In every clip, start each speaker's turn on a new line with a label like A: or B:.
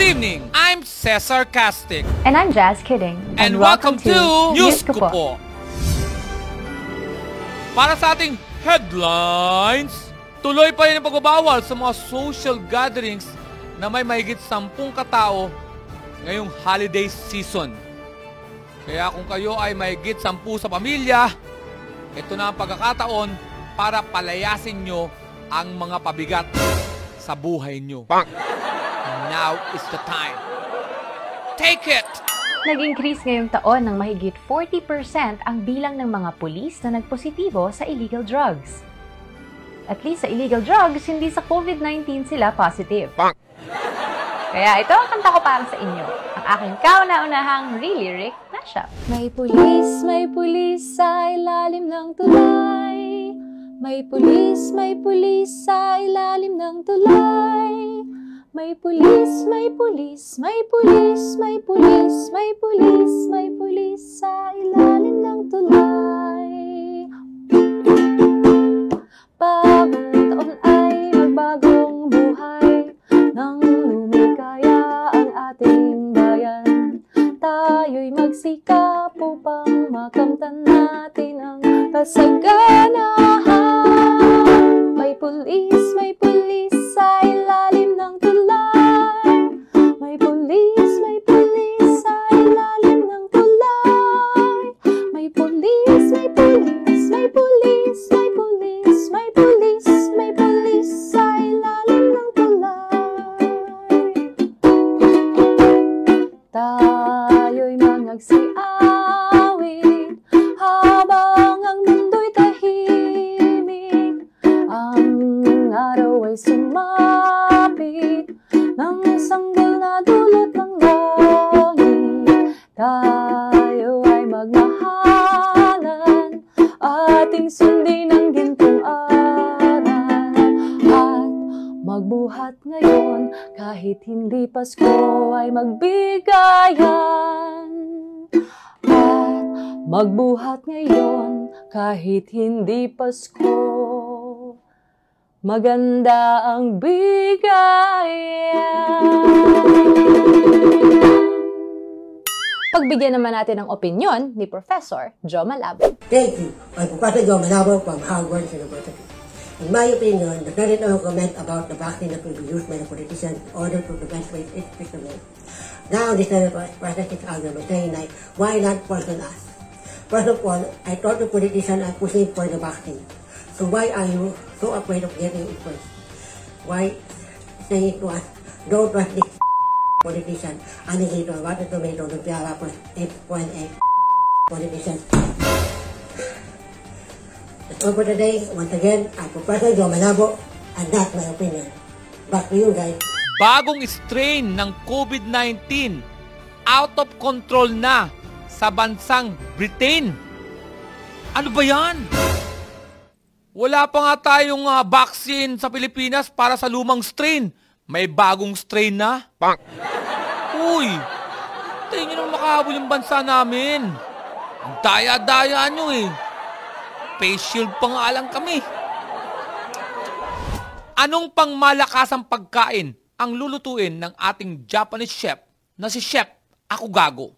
A: Good evening! I'm Cesar Castic
B: And I'm Jazz Kidding.
A: and, welcome, to News ko po. Para sa ating headlines, tuloy pa rin ang pagbabawal sa mga social gatherings na may mahigit sampung katao ngayong holiday season. Kaya kung kayo ay mahigit sampu sa pamilya, ito na ang pagkakataon para palayasin nyo ang mga pabigat sa buhay nyo. Now is the time. Take it!
B: Nag-increase ngayong taon ng mahigit 40% ang bilang ng mga pulis na nagpositibo sa illegal drugs. At least sa illegal drugs, hindi sa COVID-19 sila positive. Kaya ito ang kanta ko para sa inyo. Ang aking kauna-unahang re-lyric na siya. May pulis, may pulis sa ilalim ng tulay. May pulis, may pulis sa ilalim ng tulay. May pulis, may pulis, may pulis, may pulis, may pulis, may pulis sa ilalim ng tulay. Bagong taon ay magbagong buhay? Nang lumikaya ang ating bayan. Tayo'y magsikap upang makamtan natin ang kasaganahan may pulis, may pulis sa ilalim ng tulay. Tayo'y magsiawit habang ang mundo'y tahimik. Ang araw ay sumapit ng sanggol na dulot ng langit. Tayo ay magmahalan ating sundin kahit hindi Pasko ay magbigayan At magbuhat ngayon kahit hindi Pasko Maganda ang bigayan Pagbigyan naman natin ng opinion ni Professor Joe Malabo.
C: Thank you. I'm Professor Joe Manabo from Harvard University. In my opinion, the Senate will comment about the vaccine that will be used by the politicians in order to prevent race effectively. Now, the Senate uh, President is arguing saying like, why not poison us? First of all, I thought the politicians are pushing for the vaccine. So why are you so afraid of getting it first? Why saying to us, don't trust this politician, alligator, water tomato, lumpia, plus 8.8 politicians. That's all for today. Once again, I'm Professor Joe Manabo, and that's my opinion. Back to you guys.
A: bagong strain ng COVID-19 out of control na sa bansang Britain. Ano ba yan? Wala pa nga tayong ah, vaccine sa Pilipinas para sa lumang strain. May bagong strain na. Uy, tingin nyo makahabol yung bansa namin. Ang daya-daya nyo eh. Face shield pa nga lang kami. Anong pangmalakasang pagkain ang lulutuin ng ating Japanese chef na si Chef Akugago?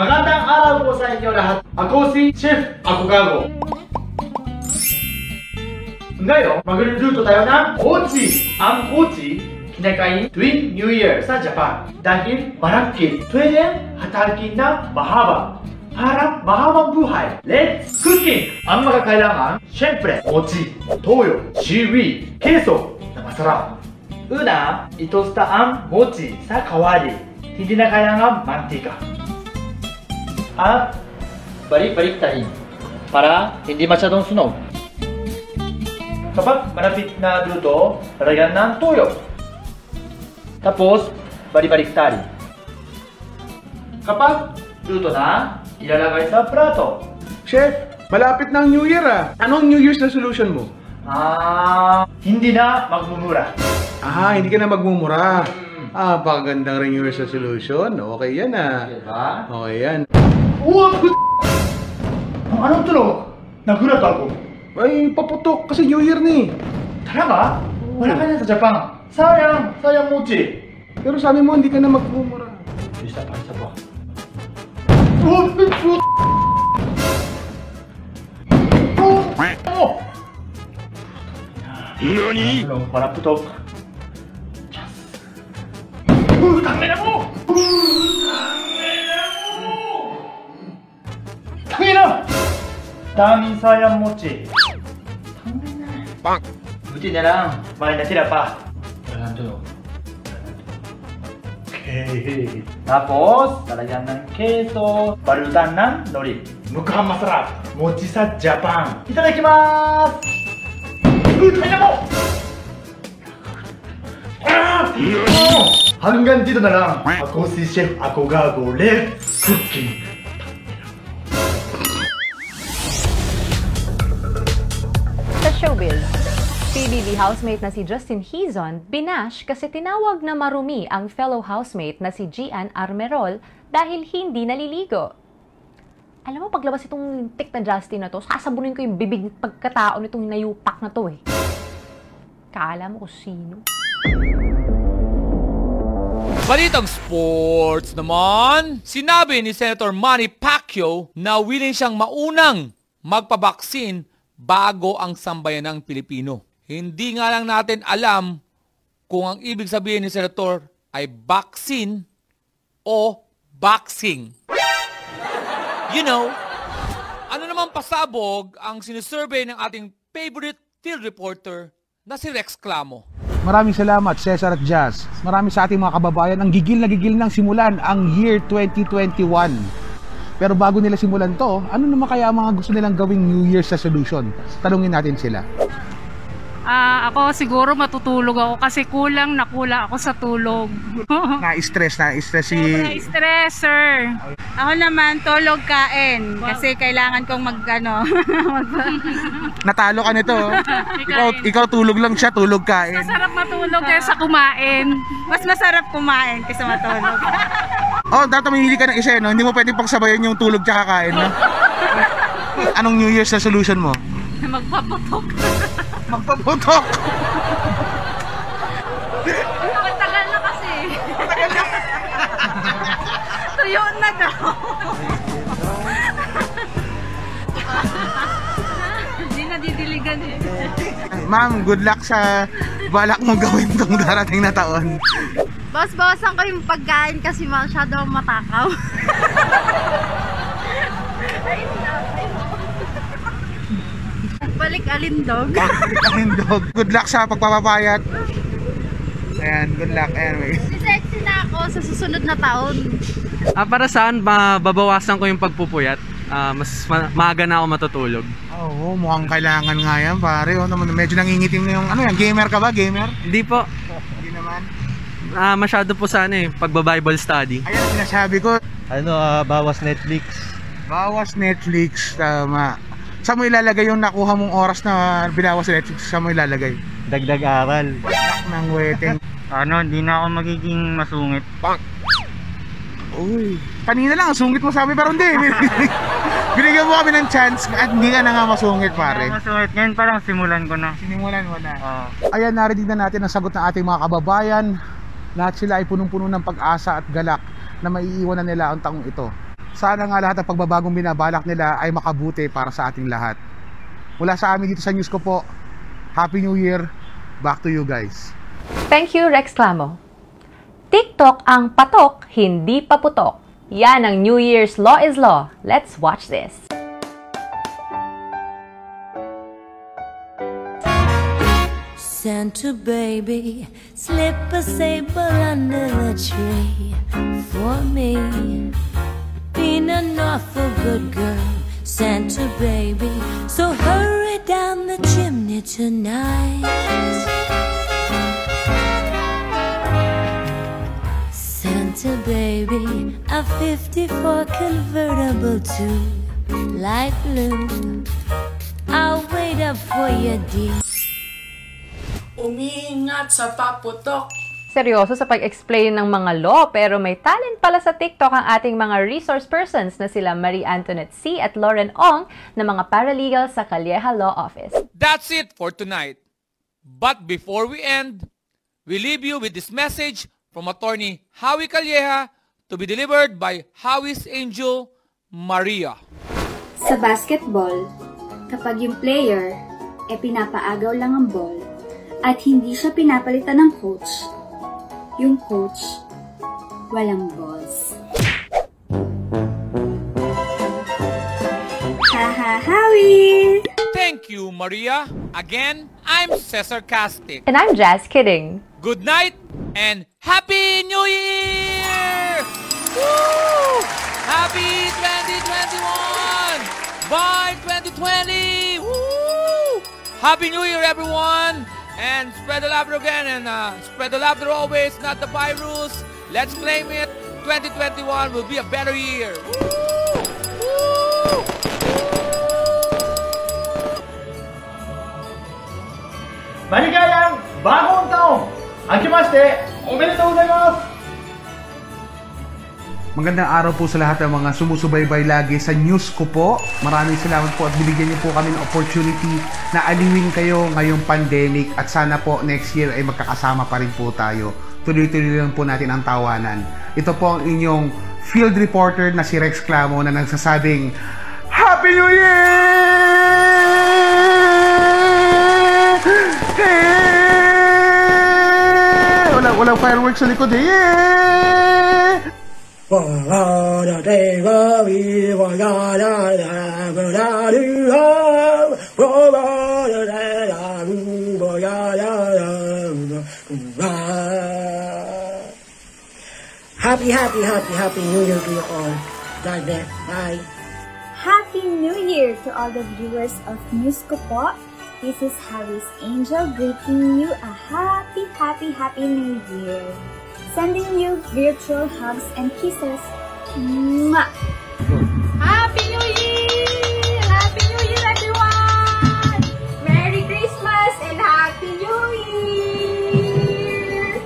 D: Magandang araw po sa inyo lahat. Ako si Chef Akugago. Ngayon, magluluto tayo ng mochi. Ang mochi, kinakain tuwing New Year sa Japan. Dahil malaki, pwedeng hatakin ng mahaba. Para mahabang buhay. Let's cooking! Ang mga kailangan, syempre, mochi, toyo, seaweed, keso na masarap. Una, itosta ang mochi sa kawali. Hindi na kailangan mantika. At balik-baliktarin para hindi masyadong sunog. Kapag malapit na luto, lalagyan ng toyo. Tapos, balik-balik tali. Kapag luto na, ilalagay sa plato.
E: Chef, malapit na ang New Year ah. Anong New Year's resolution mo?
D: Ah, hindi na magmumura.
E: Ah, hindi ka na magmumura. Ah, pagandang rin New Year's resolution. Okay yan ah.
D: Diba?
E: Okay yan.
D: Ko! Ang anong tulog? Nagulat ako.
E: Ay, paputok kasi New Year ni.
D: Talaga? Wala ka na sa Japan. Sayang, sayang mochi.
E: Pero sabi mo, hindi ka na magmumura.
D: Isa pa, isa pa. Oh, oh, oh. Nani? Ano, para putok. Uh, tangina mo! Tangina mo! Tangina! Daming sayang mochi. Tangina. Bang! Buti na lang, may natira pa. Wala nang tulog. Okay. Tapos, lalagyan ng keso, balutan ng nori. Mukhang masarap. Mochi sa Japan. Itadakimasu! Uh, kaya mo! Ah! Oh! Hanggang dito na lang. Ako si Chef Ako Gago Let's Cooking.
F: PBB housemate na si Justin Hizon binash kasi tinawag na marumi ang fellow housemate na si Gian Armerol dahil hindi naliligo. Alam mo, paglabas itong tik na Justin na to, sasabunin ko yung bibig pagkatao nitong nayupak na to eh. Kala mo kung sino.
A: Balitang sports naman, sinabi ni Senator Manny Pacquiao na willing siyang maunang magpabaksin bago ang sambayan ng Pilipino. Hindi nga lang natin alam kung ang ibig sabihin ni Senator ay vaccine o boxing. You know, ano naman pasabog ang sinisurvey ng ating favorite field reporter na si Rex Clamo.
G: Maraming salamat, Cesar at Jazz. Marami sa ating mga kababayan ang gigil na gigil ng simulan ang year 2021. Pero bago nila simulan to, ano naman kaya ang mga gusto nilang gawing New Year's resolution? Tanungin natin sila.
H: Ah, ako siguro matutulog ako kasi kulang na kulang ako sa tulog.
G: Na-stress, na-stress si...
H: Sobra stress, sir.
I: Ako naman, tulog kain. Kasi kailangan kong mag, ano,
G: Natalo ka nito. ikaw, ikaw tulog lang siya, tulog kain.
H: Masarap matulog kaysa kumain.
I: mas masarap kumain kaysa matulog.
G: Oh, dapat mamili ka ng isa, eh, no? Hindi mo pwedeng pagsabayan yung tulog tsaka kain, no? Anong New Year's resolution mo?
H: Magpaputok.
G: Magpaputok!
H: Matagal na kasi. Tuyo na daw. Hindi na didiligan eh.
G: Ma'am, good luck sa balak mong gawin tong darating na taon.
I: Bawas-bawasan ko yung pagkain kasi masyado matakaw. Balik alindog.
G: Kahindog. Good luck sa pagpapapayat. Ayan, good luck. Anyway.
I: Sexy na ako sa susunod na taon.
J: Ah, para saan mababawasan ko yung pagpupuyat? Ah, mas ma- maaga na ako matutulog.
G: Oo, mukhang kailangan nga yan, pare. Oh, naman, medyo nangingitim na yung, ano yan, gamer ka ba? Gamer?
J: Hindi po.
G: Hindi naman.
J: Ah, masyado po sana eh, pagba-Bible study.
G: Ayan, ang sinasabi ko,
K: Ano, ah, bawas Netflix.
G: bawas Netflix, tama. Saan mo ilalagay yung nakuha mong oras na binawas sa Netflix? Saan mo ilalagay?
K: Dagdag aral.
G: Nak ng weteng.
K: Ano, hindi na ako magiging masungit.
G: Uy. Kanina lang, ang sungit mo sa amin, pero hindi. Binigyan mo kami ng chance at hindi ka na nga masungit, pare.
K: Masungit. Ngayon parang simulan ko na.
G: Sinimulan mo na.
K: Ah.
G: Ayan, narinig na natin ang sagot ng ating mga kababayan. Lahat sila ay punong-puno ng pag-asa at galak na maiiwan na nila ang taong ito. Sana nga lahat ng pagbabagong binabalak nila ay makabuti para sa ating lahat. Mula sa amin dito sa news ko po, Happy New Year. Back to you guys.
F: Thank you, Rex Clamo. TikTok ang patok, hindi paputok. Yan ang New Year's Law is Law. Let's watch this.
L: Santa baby, slip a sable under the tree for me. Been an awful good girl, Santa baby. So hurry down the chimney tonight. Santa baby, a 54 convertible to light blue. I'll wait up for you, dear.
M: Umiingat sa paputok.
F: Seryoso sa pag-explain ng mga law pero may talent pala sa TikTok ang ating mga resource persons na sila Marie Antoinette C. at Lauren Ong na mga paralegal sa Calleja Law Office.
A: That's it for tonight. But before we end, we leave you with this message from attorney Howie Calleja to be delivered by Howie's angel, Maria.
N: Sa basketball, kapag yung player e pinapaagaw lang ang ball at hindi siya pinapalitan ng coach, yung coach walang balls. Haha, Howie!
A: Thank you, Maria. Again, I'm Cesar Castic.
F: And I'm Jazz Kidding.
A: Good night and Happy New Year! Woo! Happy 2021! Bye 2020! Woo! Happy New Year, everyone! And spread the laughter again and uh, spread the laughter always, not the virus. Let's claim it. 2021 will be a better year. Woo!
G: Magandang araw po sa lahat ng mga sumusubaybay lagi sa news ko po. Maraming salamat po at binigyan niyo po kami ng opportunity na aliwin kayo ngayong pandemic at sana po next year ay magkakasama pa rin po tayo. Tuloy-tuloy lang po natin ang tawanan. Ito po ang inyong field reporter na si Rex Clamo na nagsasabing Happy New Year! Hey! Wala, walang fireworks sa likod eh. Yeah!
C: Happy, happy, happy, happy New Year to you all. God bless. Bye.
N: Happy New Year to all the viewers of News ko po. This is Harry's Angel greeting you a happy, happy, happy New Year. Sending you virtual hugs and kisses. Mwah!
I: Happy New Year! Happy New Year, everyone! Merry Christmas and Happy New Year!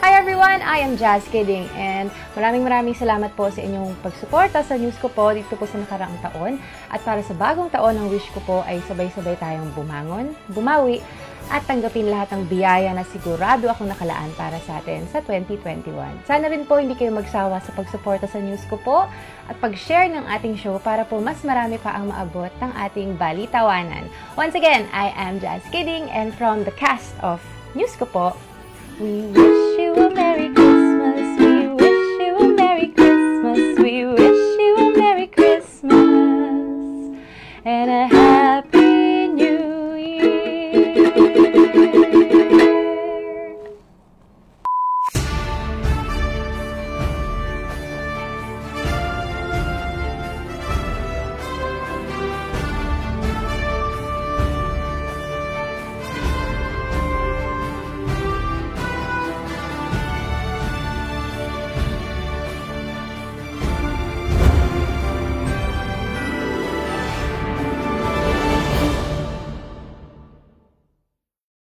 F: Hi everyone! I am Jazz Kidding and maraming maraming salamat po sa inyong pagsuporta sa news ko po dito po sa nakaraang taon. At para sa bagong taon, ang wish ko po ay sabay-sabay tayong bumangon, bumawi, at tanggapin lahat ng biyaya na sigurado akong nakalaan para sa atin sa 2021. Sana rin po hindi kayo magsawa sa pagsuporta sa news ko po at pag-share ng ating show para po mas marami pa ang maabot ng ating balitawanan. Once again, I am Jazz Kidding and from the cast of News ko po, we wish you a Merry Christmas,